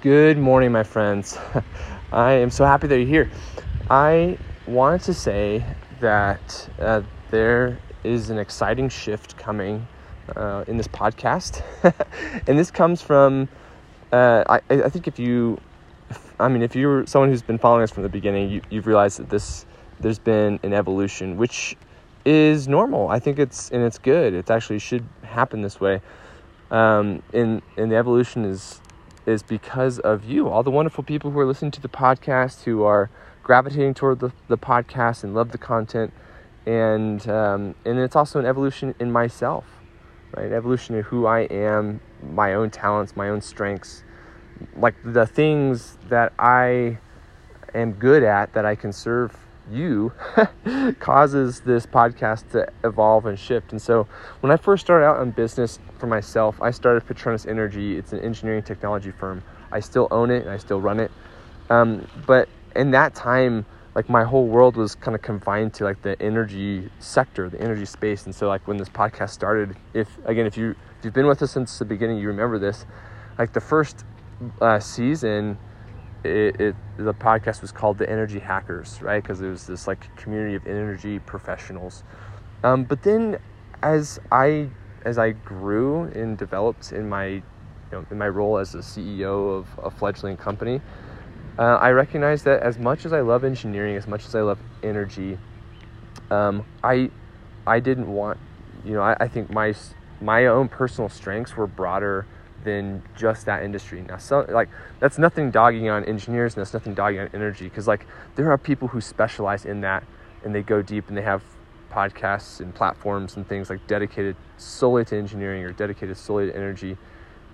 Good morning, my friends. I am so happy that you're here. I wanted to say that uh, there is an exciting shift coming uh, in this podcast, and this comes from. Uh, I, I think if you, I mean, if you're someone who's been following us from the beginning, you, you've realized that this there's been an evolution, which is normal. I think it's and it's good. It actually should happen this way. Um, and and the evolution is is because of you, all the wonderful people who are listening to the podcast, who are gravitating toward the, the podcast and love the content. And, um, and it's also an evolution in myself, right? Evolution in who I am, my own talents, my own strengths, like the things that I am good at that I can serve you causes this podcast to evolve and shift. And so when I first started out in business for myself, I started Patronus Energy. It's an engineering technology firm. I still own it and I still run it. Um, but in that time, like my whole world was kind of confined to like the energy sector, the energy space. And so like when this podcast started, if again, if you if you've been with us since the beginning, you remember this. Like the first uh, season, it, it, the podcast was called the Energy Hackers, right? Because it was this like community of energy professionals. Um, but then, as I as I grew and developed in my you know, in my role as a CEO of a fledgling company, uh, I recognized that as much as I love engineering, as much as I love energy, um, I I didn't want you know I, I think my my own personal strengths were broader than just that industry. Now, so like that's nothing dogging on engineers, and that's nothing dogging on energy, because like there are people who specialize in that, and they go deep, and they have podcasts and platforms and things like dedicated solely to engineering or dedicated solely to energy,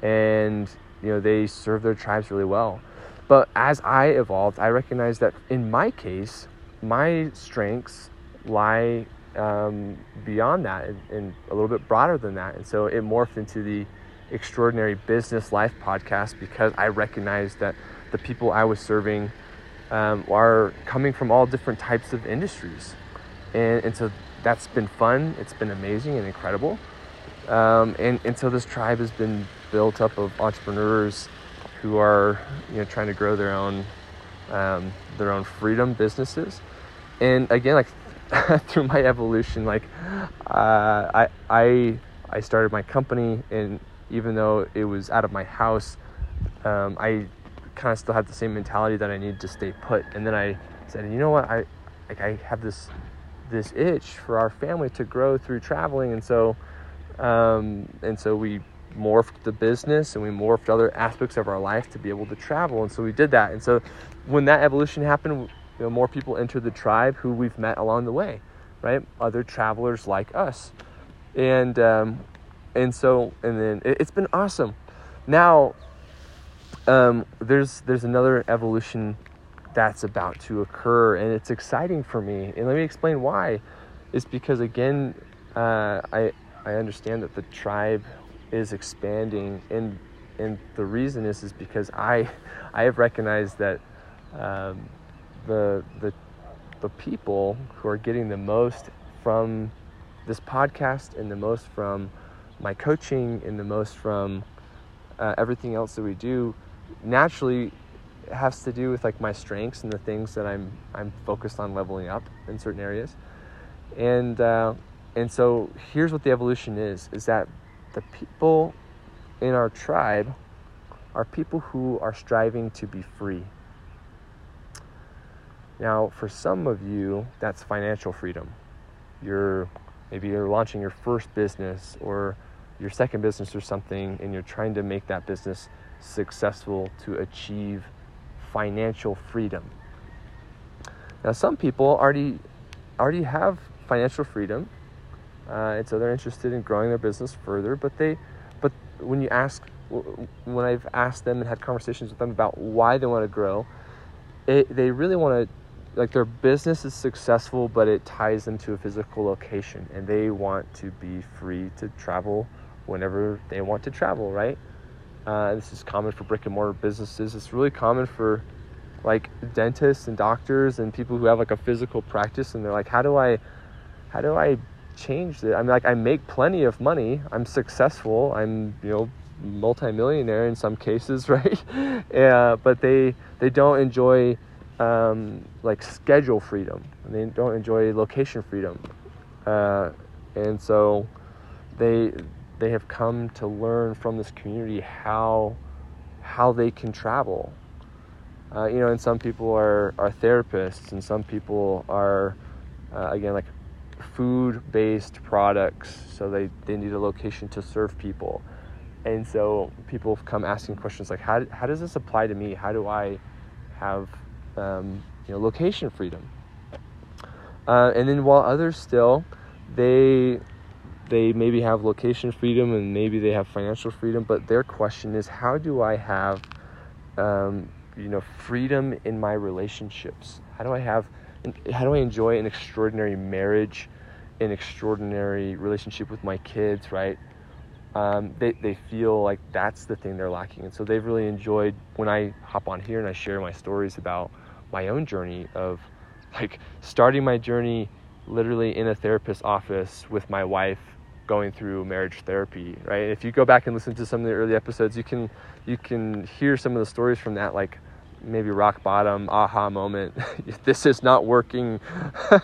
and you know they serve their tribes really well. But as I evolved, I recognized that in my case, my strengths lie um, beyond that and, and a little bit broader than that, and so it morphed into the extraordinary business life podcast because I recognized that the people I was serving um, are coming from all different types of industries. And, and so that's been fun. It's been amazing and incredible. Um, and, and so this tribe has been built up of entrepreneurs who are you know trying to grow their own um, their own freedom businesses. And again, like through my evolution, like uh, I I I started my company and even though it was out of my house, um, I kind of still had the same mentality that I needed to stay put. And then I said, you know what, I like I have this this itch for our family to grow through traveling, and so um, and so we morphed the business and we morphed other aspects of our life to be able to travel, and so we did that. And so when that evolution happened, you know, more people entered the tribe who we've met along the way, right? Other travelers like us, and um, and so and then it, has been awesome. Now um, there's there's another evolution that's about to occur and it's exciting for me. And let me explain why. It's because again uh, I I understand that the tribe is expanding and and the reason is is because I I have recognized that um, the the the people who are getting the most from this podcast and the most from my coaching and the most from uh, everything else that we do naturally has to do with like my strengths and the things that I'm I'm focused on leveling up in certain areas, and uh, and so here's what the evolution is: is that the people in our tribe are people who are striving to be free. Now, for some of you, that's financial freedom. You're maybe you're launching your first business or your second business or something and you're trying to make that business successful to achieve financial freedom. Now, some people already already have financial freedom, uh, and so they're interested in growing their business further. But they, but when you ask, when I've asked them and had conversations with them about why they want to grow, it, they really want to like their business is successful, but it ties them to a physical location, and they want to be free to travel whenever they want to travel, right? Uh, this is common for brick and mortar businesses. It's really common for like dentists and doctors and people who have like a physical practice, and they're like, how do I, how do I change it? I mean, like I make plenty of money. I'm successful. I'm you know multimillionaire in some cases, right? yeah, but they they don't enjoy um, like schedule freedom. They don't enjoy location freedom, uh, and so they they have come to learn from this community how how they can travel. Uh, you know, and some people are are therapists, and some people are uh, again like food based products, so they they need a location to serve people. And so people come asking questions like, how, how does this apply to me? How do I have um, you know, location freedom? Uh, and then while others still, they they maybe have location freedom and maybe they have financial freedom, but their question is, how do I have um, you know freedom in my relationships? How do I have how do I enjoy an extraordinary marriage, an extraordinary relationship with my kids, right? um, they, they feel like that's the thing they're lacking. And so they've really enjoyed when I hop on here and I share my stories about my own journey of like starting my journey literally in a therapist's office with my wife going through marriage therapy right? If you go back and listen to some of the early episodes you can you can hear some of the stories from that like maybe rock bottom aha moment. This is not working.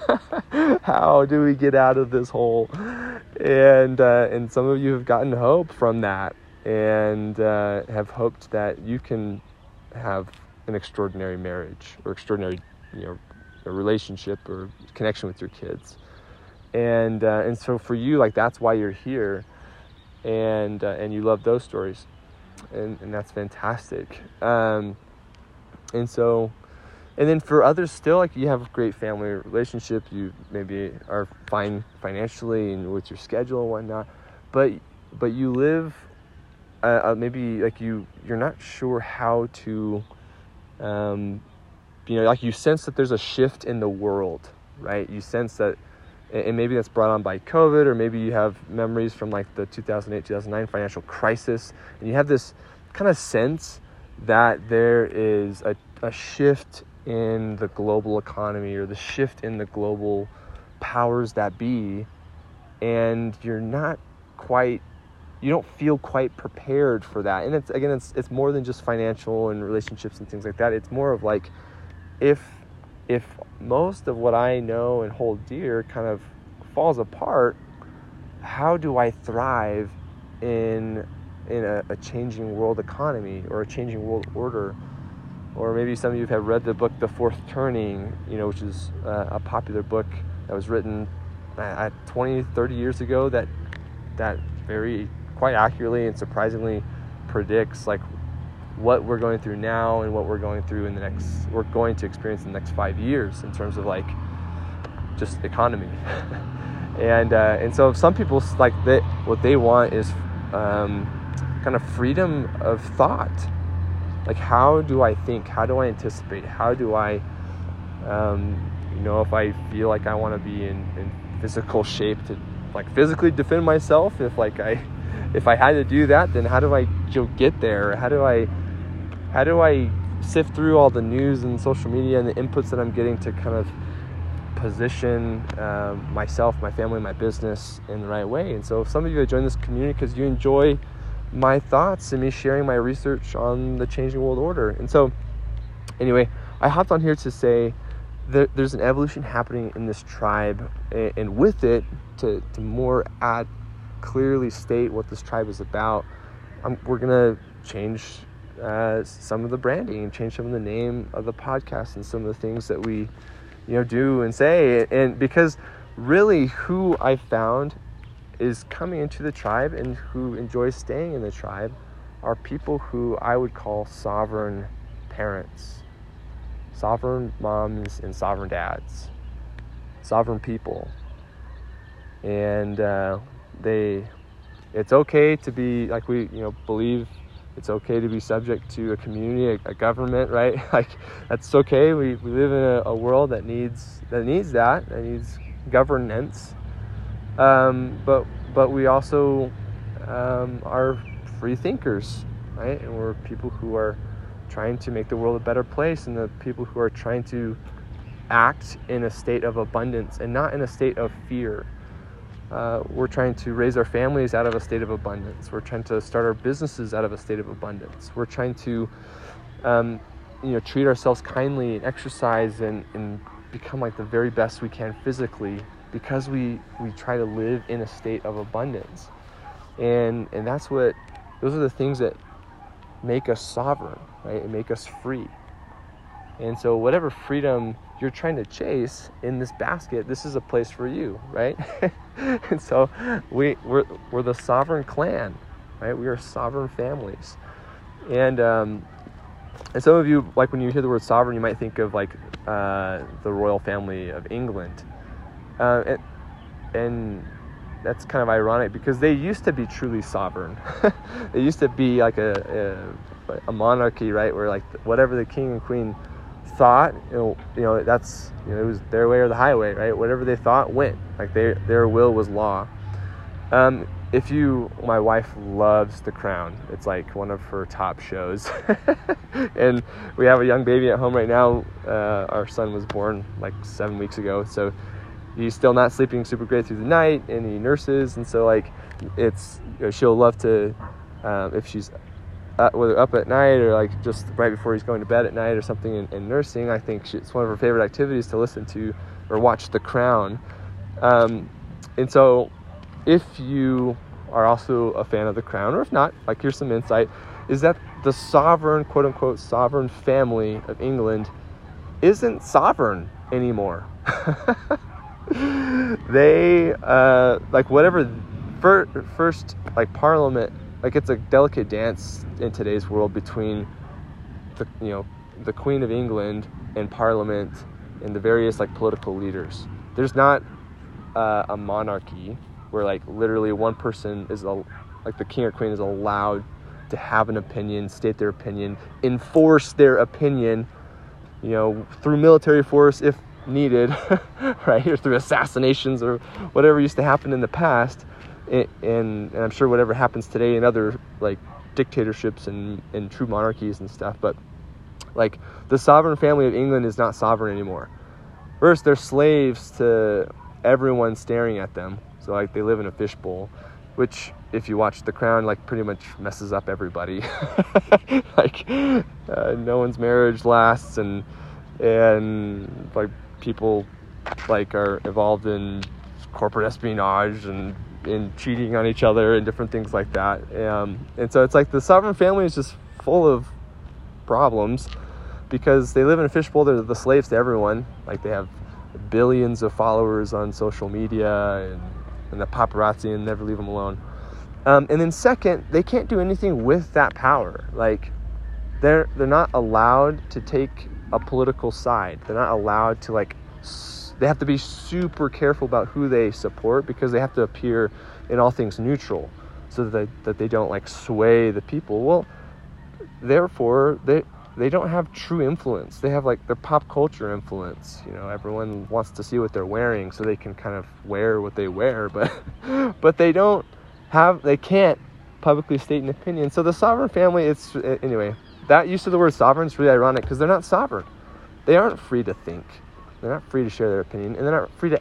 How do we get out of this hole? And uh, and some of you have gotten hope from that and uh, have hoped that you can have an extraordinary marriage or extraordinary you know a relationship or connection with your kids. And uh, and so for you like that's why you're here and uh, and you love those stories. And, and that's fantastic. Um, and so and then for others still like you have a great family relationship. You maybe are fine financially and with your schedule and whatnot but but you live uh, uh, maybe like you you're not sure how to um, you know like you sense that there's a shift in the world right? You sense that and maybe that's brought on by covid or maybe you have memories from like the 2008 2009 financial crisis and you have this kind of sense that there is a, a shift in the global economy or the shift in the global powers that be and you're not quite you don't feel quite prepared for that. And it's again it's it's more than just financial and relationships and things like that. It's more of like if if most of what i know and hold dear kind of falls apart how do i thrive in in a, a changing world economy or a changing world order? Or maybe some of you have read the book The Fourth Turning, you know, which is uh, a popular book that was written uh, 20, 30 years ago that that very quite accurately and surprisingly predicts like what we're going through now and what we're going through in the next we're going to experience in the next five years in terms of like just economy. And uh, and so some people like that what they want is um, kind of freedom of thought. Like how do i think? How do i anticipate? How do i um, you know if i feel like i want to be in, in physical shape to like physically defend myself if like i if i had to do that then how do i get there how do i how do i sift through all the news and social media and the inputs that i'm getting to kind of position um, myself my family my business in the right way and so if some of you have joined this community because you enjoy my thoughts and me sharing my research on the changing world order. And so, anyway, I hopped on here to say there's an evolution happening in this tribe, and with it, to, to more add clearly state what this tribe is about, we're gonna change uh, some of the branding and change some of the name of the podcast and some of the things that we, you know, do and say. And because really, who I found is coming into the tribe and who enjoys staying in the tribe are people who I would call sovereign parents, sovereign moms and sovereign dads, sovereign people. And uh, they, it's okay to be like we, you know, believe it's okay to be subject to a community, a, a government, right? like that's okay. We, we live in a, a world that needs that needs that, that needs governance um, but but we also um, are free thinkers, right? And we're people who are trying to make the world a better place, and the people who are trying to act in a state of abundance and not in a state of fear. Uh, we're trying to raise our families out of a state of abundance. We're trying to start our businesses out of a state of abundance. We're trying to, um, you know, treat ourselves kindly and exercise and, and become like the very best we can physically because we, we try to live in a state of abundance. And, and that's what, those are the things that make us sovereign, right? And make us free. And so, whatever freedom you're trying to chase in this basket, this is a place for you, right? and so, we, we're, we're the sovereign clan, right? We are sovereign families. And, um, and some of you, like when you hear the word sovereign, you might think of like uh, the royal family of England. Uh, and, and that's kind of ironic because they used to be truly sovereign. they used to be like a, a, a monarchy, right? Where like whatever the king and queen thought, you know, you know that's you know, it was their way or the highway, right? Whatever they thought went. Like their their will was law. Um, if you, my wife loves The Crown. It's like one of her top shows, and we have a young baby at home right now. Uh, our son was born like seven weeks ago, so he's still not sleeping super great through the night, and he nurses, and so like it's you know, she'll love to um, if she's uh, whether up at night or like just right before he's going to bed at night or something in, in nursing. I think she, it's one of her favorite activities to listen to or watch The Crown. Um, and so, if you are also a fan of The Crown, or if not, like here's some insight, is that the sovereign, quote unquote, sovereign family of England isn't sovereign anymore. they uh, like whatever fir- first like parliament like it's a delicate dance in today's world between the you know the queen of england and parliament and the various like political leaders there's not uh, a monarchy where like literally one person is a, like the king or queen is allowed to have an opinion state their opinion enforce their opinion you know through military force if needed, right? Or through assassinations or whatever used to happen in the past. And, and, I'm sure whatever happens today in other like dictatorships and, and true monarchies and stuff. But like the sovereign family of England is not sovereign anymore. First, they're slaves to everyone staring at them. So like they live in a fishbowl, which if you watch The Crown, like pretty much messes up everybody. like uh, no one's marriage lasts, and and like people like are involved in corporate espionage and in cheating on each other and different things like that. Um, and so it's like the sovereign family is just full of problems because they live in a fishbowl. They're the slaves to everyone. Like they have billions of followers on social media and, and the paparazzi and never leave them alone. Um, and then second, they can't do anything with that power. Like they're they're not allowed to take a political side. They're not allowed to like they have to be super careful about who they support because they have to appear in all things neutral so that they, that they don't like sway the people. Well, therefore they they don't have true influence. They have like their pop culture influence. You know, everyone wants to see what they're wearing so they can kind of wear what they wear, but but they don't have they can't publicly state an opinion. So the sovereign family it's anyway, that use of the word sovereign is really ironic because they're not sovereign. They aren't free to think. They're not free to share their opinion, and they're not free to,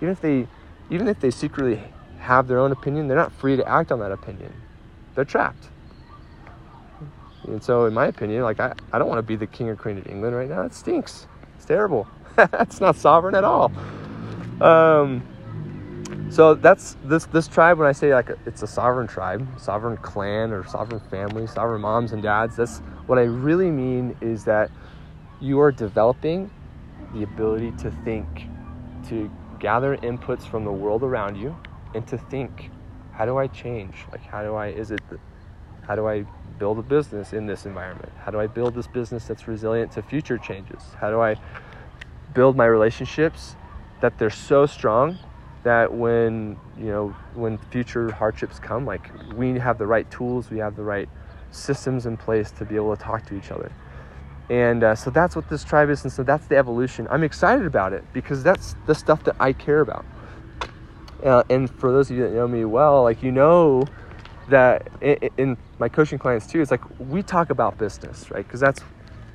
even if they, even if they secretly have their own opinion, they're not free to act on that opinion. They're trapped. And so, in my opinion, like I, I don't want to be the king or queen of England right now. It stinks. It's terrible. It's not sovereign at all. Um, so that's this this tribe. When I say like it's a sovereign tribe, sovereign clan, or sovereign family, sovereign moms and dads, that's what I really mean is that you are developing the ability to think, to gather inputs from the world around you, and to think, how do I change? Like, how do I? Is it? How do I build a business in this environment? How do I build this business that's resilient to future changes? How do I build my relationships that they're so strong that when you know when future hardships come like we have the right tools we have the right systems in place to be able to talk to each other and uh, so that's what this tribe is and so that's the evolution i'm excited about it because that's the stuff that i care about uh, and for those of you that know me well like you know that in, in my coaching clients too it's like we talk about business right because that's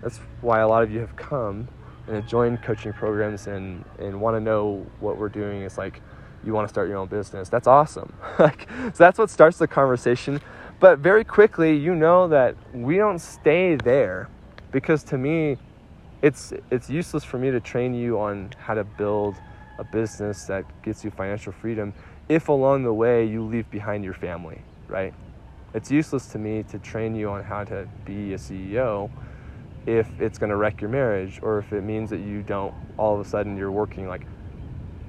that's why a lot of you have come and have joined coaching programs and and want to know what we're doing It's like you want to start your own business. That's awesome. like, so that's what starts the conversation. But very quickly, you know that we don't stay there because to me, it's it's useless for me to train you on how to build a business that gets you financial freedom if along the way you leave behind your family, right? It's useless to me to train you on how to be a CEO if it's going to wreck your marriage or if it means that you don't all of a sudden you're working like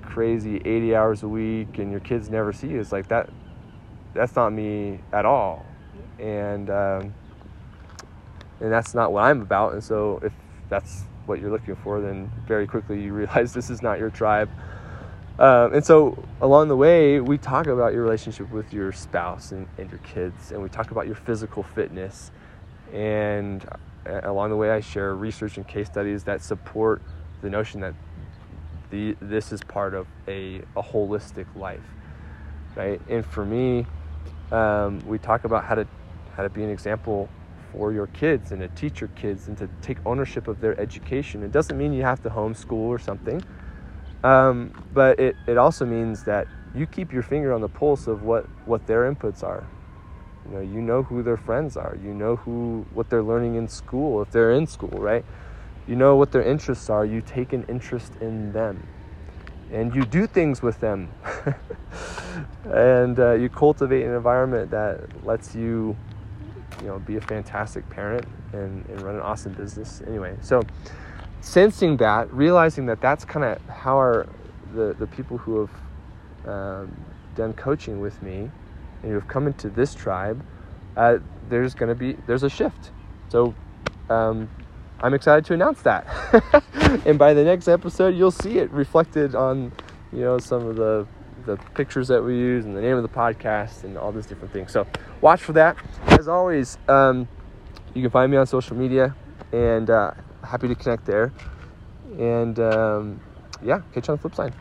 crazy 80 hours a week and your kids never see you. It's like that that's not me at all. And um, and that's not what i'm about and so if that's what you're looking for then very quickly you realize this is not your tribe um, and so along the way we talk about your relationship with your spouse and, and your kids and we talk about your physical fitness and along the way, I share research and case studies that support the notion that the, this is part of a, a holistic life, right? And for me, um, we talk about how to how to be an example for your kids and to teach your kids and to take ownership of their education. It doesn't mean you have to homeschool or something, um, but it, it also means that you keep your finger on the pulse of what, what their inputs are you know, you know who their friends are. You know who what they're learning in school if they're in school, right? You know what their interests are. You take an interest in them, and you do things with them, and uh, you cultivate an environment that lets you, you know, be a fantastic parent and, and run an awesome business. Anyway, so sensing that, realizing that that's kind of how our the the people who have um, done coaching with me and who have come into this tribe, uh, there's going to be there's a shift. So um, I'm excited to announce that. and by the next episode, you'll see it reflected on you know some of the the pictures that we use and the name of the podcast and all these different things. So watch for that. As always, um, you can find me on social media and uh, happy to connect there. And um, yeah, catch you on the flip side.